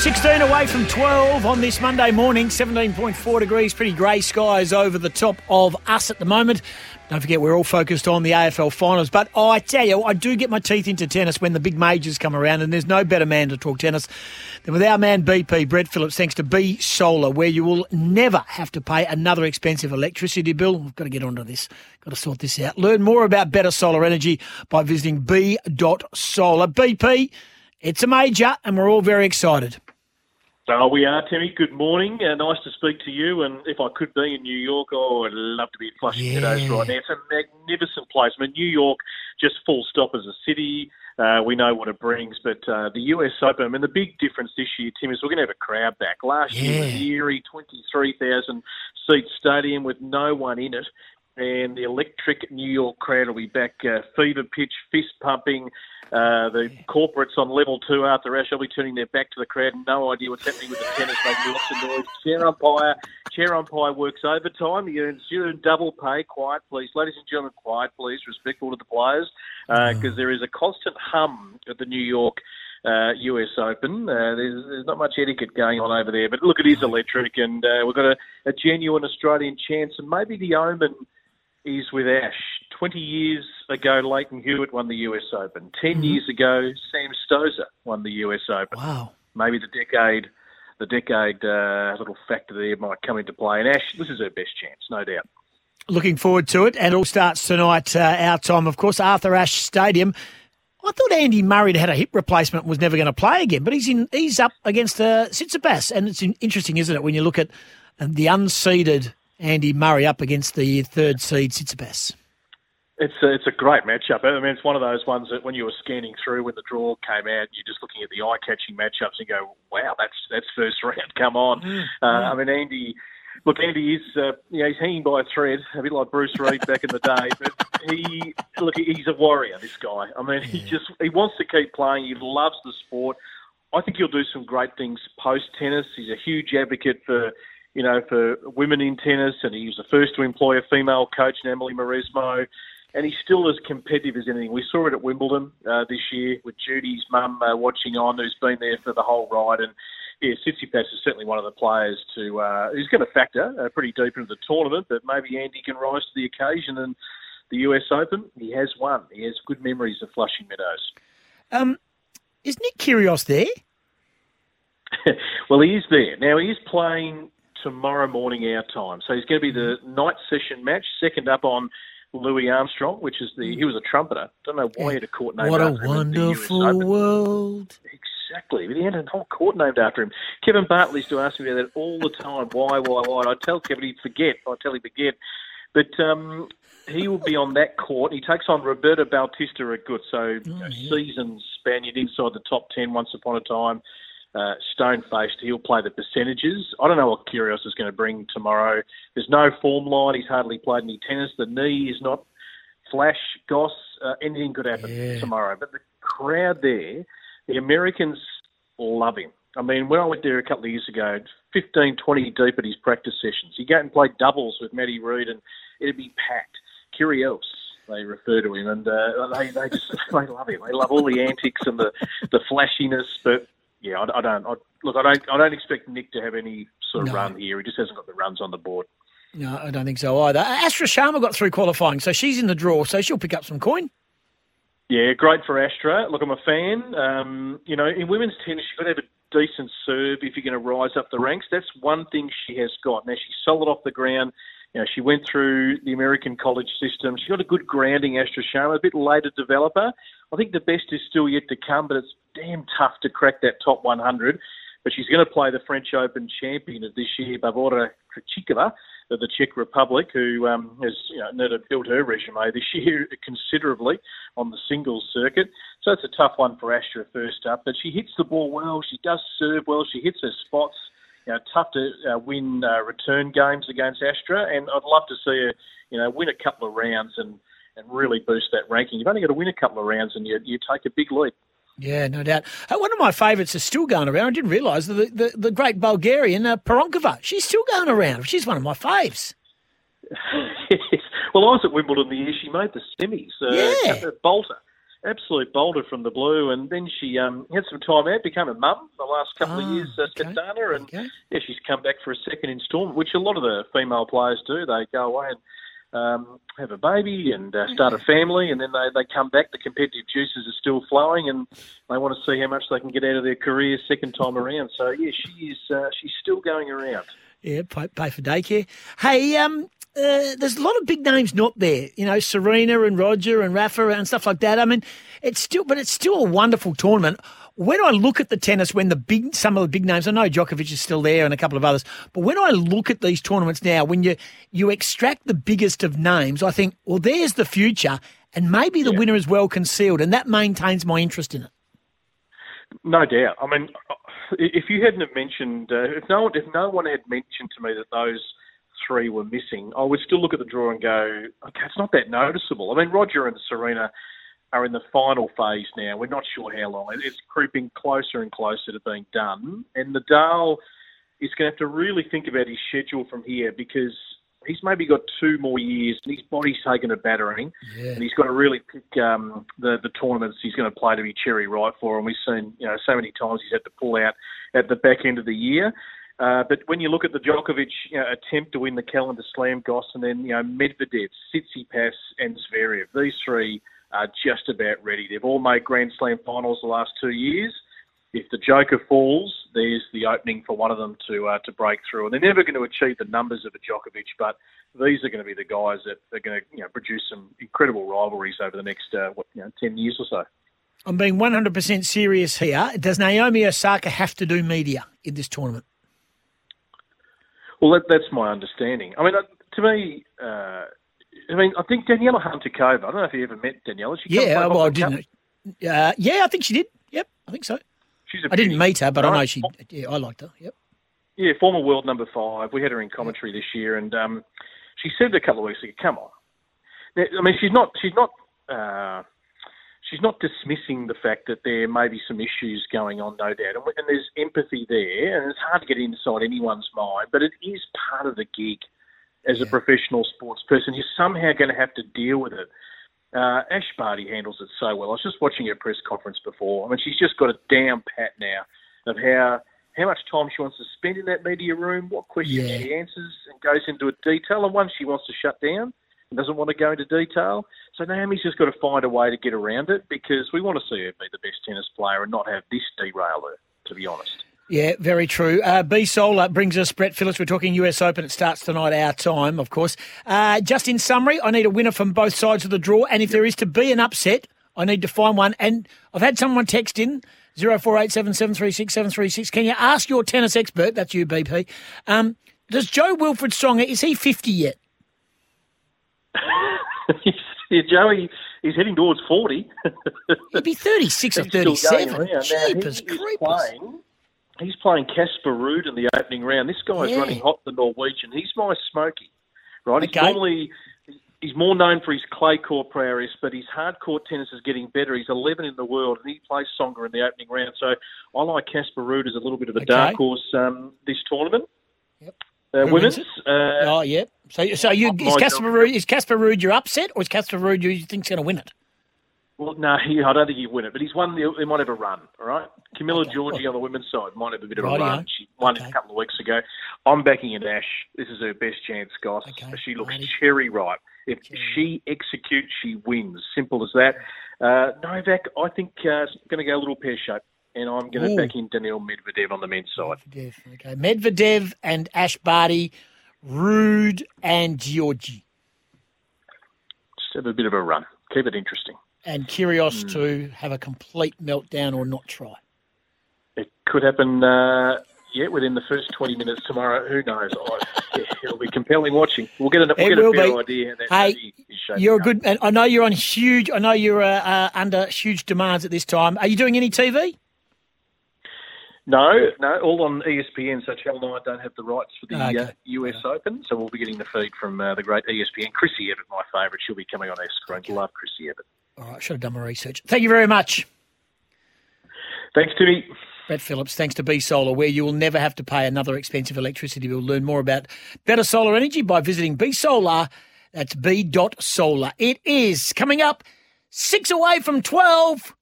16 away from 12 on this Monday morning, 17.4 degrees, pretty grey skies over the top of us at the moment. Don't forget, we're all focused on the AFL finals. But I tell you, I do get my teeth into tennis when the big majors come around, and there's no better man to talk tennis than with our man BP, Brett Phillips, thanks to B Solar, where you will never have to pay another expensive electricity bill. We've got to get onto this, got to sort this out. Learn more about better solar energy by visiting b.solar. BP, it's a major, and we're all very excited. So we are, Timmy. Good morning. Uh, nice to speak to you. And if I could be in New York, oh, I'd love to be in Flushing Yeah. Meadows right now. It's a magnificent place. I mean, New York, just full stop as a city. Uh, we know what it brings, but uh, the US Open, I mean, the big difference this year, Tim, is we're going to have a crowd back. Last year was Yeah. eerie, 23,000 seat stadium with no one in it. And the electric New York crowd will be back, uh, fever pitch, fist pumping. Uh, the corporates on level two Arthur Ashe will be turning their back to the crowd. No idea what's happening with the tennis, making lots of noise. Chair umpire, chair umpire works overtime. He earns, you earn double pay. Quiet, please, ladies and gentlemen. Quiet, please. Respectful to the players, because there is a constant hum at the New York. Uh, US Open. Uh, there's, there's not much etiquette going on over there, but look, it is electric, and uh, we've got a, a genuine Australian chance, and maybe the omen is with Ash. 20 years ago, Lleyton Hewitt won the US Open. 10 years ago, Sam Stosur won the US Open. Wow. Maybe the decade, the decade uh, little factor there might come into play. And Ash, this is her best chance, no doubt. Looking forward to it, and it all starts tonight, uh, our time, of course, Arthur Ashe Stadium. I thought Andy Murray had a hip replacement and was never going to play again, but he's in. He's up against uh, Tsitsipas, and it's interesting, isn't it, when you look at the unseeded Andy Murray up against the third seed Tsitsipas. It's a, it's a great matchup. I mean, it's one of those ones that when you were scanning through when the draw came out, you're just looking at the eye-catching matchups and go, "Wow, that's that's first round. Come on!" Uh, I mean, Andy. Look, Andy is uh, you know he's hanging by a thread, a bit like Bruce Reid back in the day. But he look, he's a warrior. This guy. I mean, he just he wants to keep playing. He loves the sport. I think he'll do some great things post tennis. He's a huge advocate for you know for women in tennis, and he was the first to employ a female coach, and Amélie Mauresmo. And he's still as competitive as anything. We saw it at Wimbledon uh, this year with Judy's mum uh, watching on, who's been there for the whole ride. And yeah, Tsitsipas is certainly one of the players to uh, who's going to factor uh, pretty deep into the tournament. But maybe Andy can rise to the occasion. And the US Open, he has won. He has good memories of Flushing Meadows. Um, is Nick Kyrgios there? well, he is there. Now, he is playing tomorrow morning our time. So he's going to be the night session match, second up on Louis Armstrong, which is the, he was a trumpeter. Don't know why he had a court named What a after him at the US wonderful world. Exactly. But he had a whole court named after him. Kevin Bartlett used to ask me about that all the time. Why, why, why? I tell Kevin he'd forget. I tell him forget. But um, he will be on that court. He takes on Roberto Bautista Agut, so you know, seasoned Spaniard inside the top ten once upon a time. Uh, stone faced. He'll play the percentages. I don't know what Kyrgios is going to bring tomorrow. There's no form line. He's hardly played any tennis. The knee is not flash, goss. Uh, anything could happen Yeah. tomorrow. But the crowd there, the Americans love him. I mean, when I went there a couple of years ago, 15, 20 deep at his practice sessions, he go and play doubles with Matty Reid, and it'd be packed. Kyrgios, they refer to him, and uh, they they just they love him. They love all the antics and the the flashiness. But yeah, I, I don't I, look. I don't I don't expect Nick to have any sort of No. run here. He just hasn't got the runs on the board. No, I don't think so either. Astra Sharma got through qualifying, so she's in the draw, so she'll pick up some coin. Yeah, great for Astra. Look, I'm a fan. Um, you know, in women's tennis, you've got to have a decent serve if you're going to rise up the ranks. That's one thing she has got. Now, she's solid off the ground. You know, she went through the American college system. She got a good grounding, Astra Sharma, a bit later developer. I think the best is still yet to come, but it's damn tough to crack that top 100. But she's going to play the French Open champion of this year, Barbora Krejcikova of the Czech Republic, who um, has you know, built her resume this year considerably on the singles circuit. So it's a tough one for Astra first up. But she hits the ball well. She does serve well. She hits her spots. You know, tough to uh, win uh, return games against Astra, and I'd love to see her, you know, win a couple of rounds and, and really boost that ranking. You've only got to win a couple of rounds, and you, you take a big leap. Yeah, no doubt. Uh, one of my favourites is still going around. I didn't realise the, the the great Bulgarian uh, Pironkova. She's still going around. She's one of my faves. well, I was at Wimbledon the year she made the semis. Uh, Yeah. Bolter. absolute boulder from the blue, and then she um, had some time out, became a mum the last couple Ah, of years, uh, okay, Svetlana, and okay. yeah, she's come back for a second instalment, which a lot of the female players do. They go away and um, have a baby and uh, start a family, and then they, they come back. The competitive juices are still flowing, and they want to see how much they can get out of their career second time around. So yeah, she is uh, she's still going around. Yeah, pay, pay for daycare. Hey, um, uh, there's a lot of big names not there. You know, Serena and Roger and Rafa and stuff like that. I mean, it's still, but it's still a wonderful tournament. When I look at the tennis, when the big, some of the big names, I know Djokovic is still there and a couple of others, but when I look at these tournaments now, when you you extract the biggest of names, I think, well, there's the future, and maybe the Yeah. winner is well concealed, and that maintains my interest in it. No doubt. I mean, if you hadn't have mentioned, uh, if no one, if no one had mentioned to me that those three were missing, I would still look at the draw and go, okay, it's not that noticeable. I mean, Roger and Serena are in the final phase now. We're not sure how long. It's creeping closer and closer to being done, and Nadal is going to have to really think about his schedule from here because he's maybe got two more years and his body's taken a battering Yeah. and he's got to really pick um, the the tournaments he's going to play to be cherry right for. And we've seen you know so many times he's had to pull out at the back end of the year. Uh, but when you look at the Djokovic you know, attempt to win the calendar slam, Goss, and then you know Medvedev, Tsitsipas, and Zverev, these three are just about ready. They've all made Grand Slam finals the last two years. If the Joker falls, there's the opening for one of them to uh, to break through. And they're never going to achieve the numbers of a Djokovic, but these are going to be the guys that are going to you know, produce some incredible rivalries over the next uh, what, you know, ten years or so. I'm being 100% serious here. Does Naomi Osaka have to do media in this tournament? Well, that, that's my understanding. I mean, uh, to me, uh, I mean, I think Daniela Hantuchova. I don't know if you ever met Daniela. She Yeah, well, I didn't. Uh, yeah, I think she did. Yep, I think so. She's a I didn't meet her, but I know she. Yeah, I liked her. Yep. Yeah, former world number five. We had her in commentary this year, and um, she said a couple of weeks ago, "Come on." Now, I mean, she's not. She's not. Uh, she's not dismissing the fact that there may be some issues going on, no doubt, and, and there's empathy there, and it's hard to get inside anyone's mind, but it is part of the gig as a professional sports person. You're somehow going to have to deal with it. Uh, Ash Barty handles it so well. I was just watching her press conference before. I mean, she's just got a damn pat now of how how much time she wants to spend in that media room, what questions Yeah. she answers, and goes into a detail, and one she wants to shut down and doesn't want to go into detail. So Naomi's just got to find a way to get around it because we want to see her be the best tennis player and not have this derail her. To be honest. Yeah, very true. Uh, B Solar brings us Brett Phillips. We're talking US Open. It starts tonight, our time, of course. Uh, just in summary, I need a winner from both sides of the draw, and if there is to be an upset, I need to find one. And I've had someone text in. 0487 736 736. Can you ask your tennis expert, that's you, BP, um, does Jo-Wilfried Tsonga, is he 50 yet? yeah, Joey, he's heading towards forty. He'd be 36 or He's still going 37. around. Now, Jeepers he is creepers. playing. He's playing Casper Ruud in the opening round. This guy's Yeah. running hot, the Norwegian. He's my smoky, right? He's normally he's more known for his clay court prowess, but his hard court tennis is getting better. He's 11 in the world, and he plays Tsonga in the opening round. So I like Casper Ruud as a little bit of a Okay. dark horse um, this tournament. Yep. Uh, women's. Uh, Oh, yeah. So, so you, is Casper. Ruud, is Casper Ruud your upset, or is Casper Ruud you think's going to win it? Well, no, he, I don't think he'll win it, but he's won. The, he might have a run. All right, Camila Okay. Giorgi on the women's side might have a bit of a run. She won Okay. it a couple of weeks ago. I'm backing in Ash. This is her best chance, guys. Okay. She looks Righty. cherry ripe. If she executes, she wins. Simple as that. Uh, Novak, I think uh, is going to go a little pear shaped, and I'm going to back in Daniel Medvedev on the men's side. Medvedev. Okay. Medvedev and Ash Barty, Ruud and Giorgi. Just have a bit of a run. Keep it interesting. And Kyrgios Hmm. to have a complete meltdown or not try. Could happen. Uh, yeah, within the first 20 minutes tomorrow. Who knows? I, yeah, it'll be compelling watching. We'll get a, we'll get a better be. idea that Hey, You're a good, and I know you're on huge. I know you're uh, uh, under huge demands at this time. Are you doing any TV? No, no, all on ESPN. So Channel 9 don't have the rights for the Okay. uh, US Open. So we'll be getting the feed from uh, the great ESPN. Chrissie Evert, my favourite. She'll be coming on our screen. Love Chrissie Evert. All right, should have done my research. Thank you very much. Thanks, Timmy. Brett Phillips, thanks to B Solar, where you will never have to pay another expensive electricity bill. Learn more about better solar energy by visiting B Solar. That's B dot solar. It is coming up Six away from 12.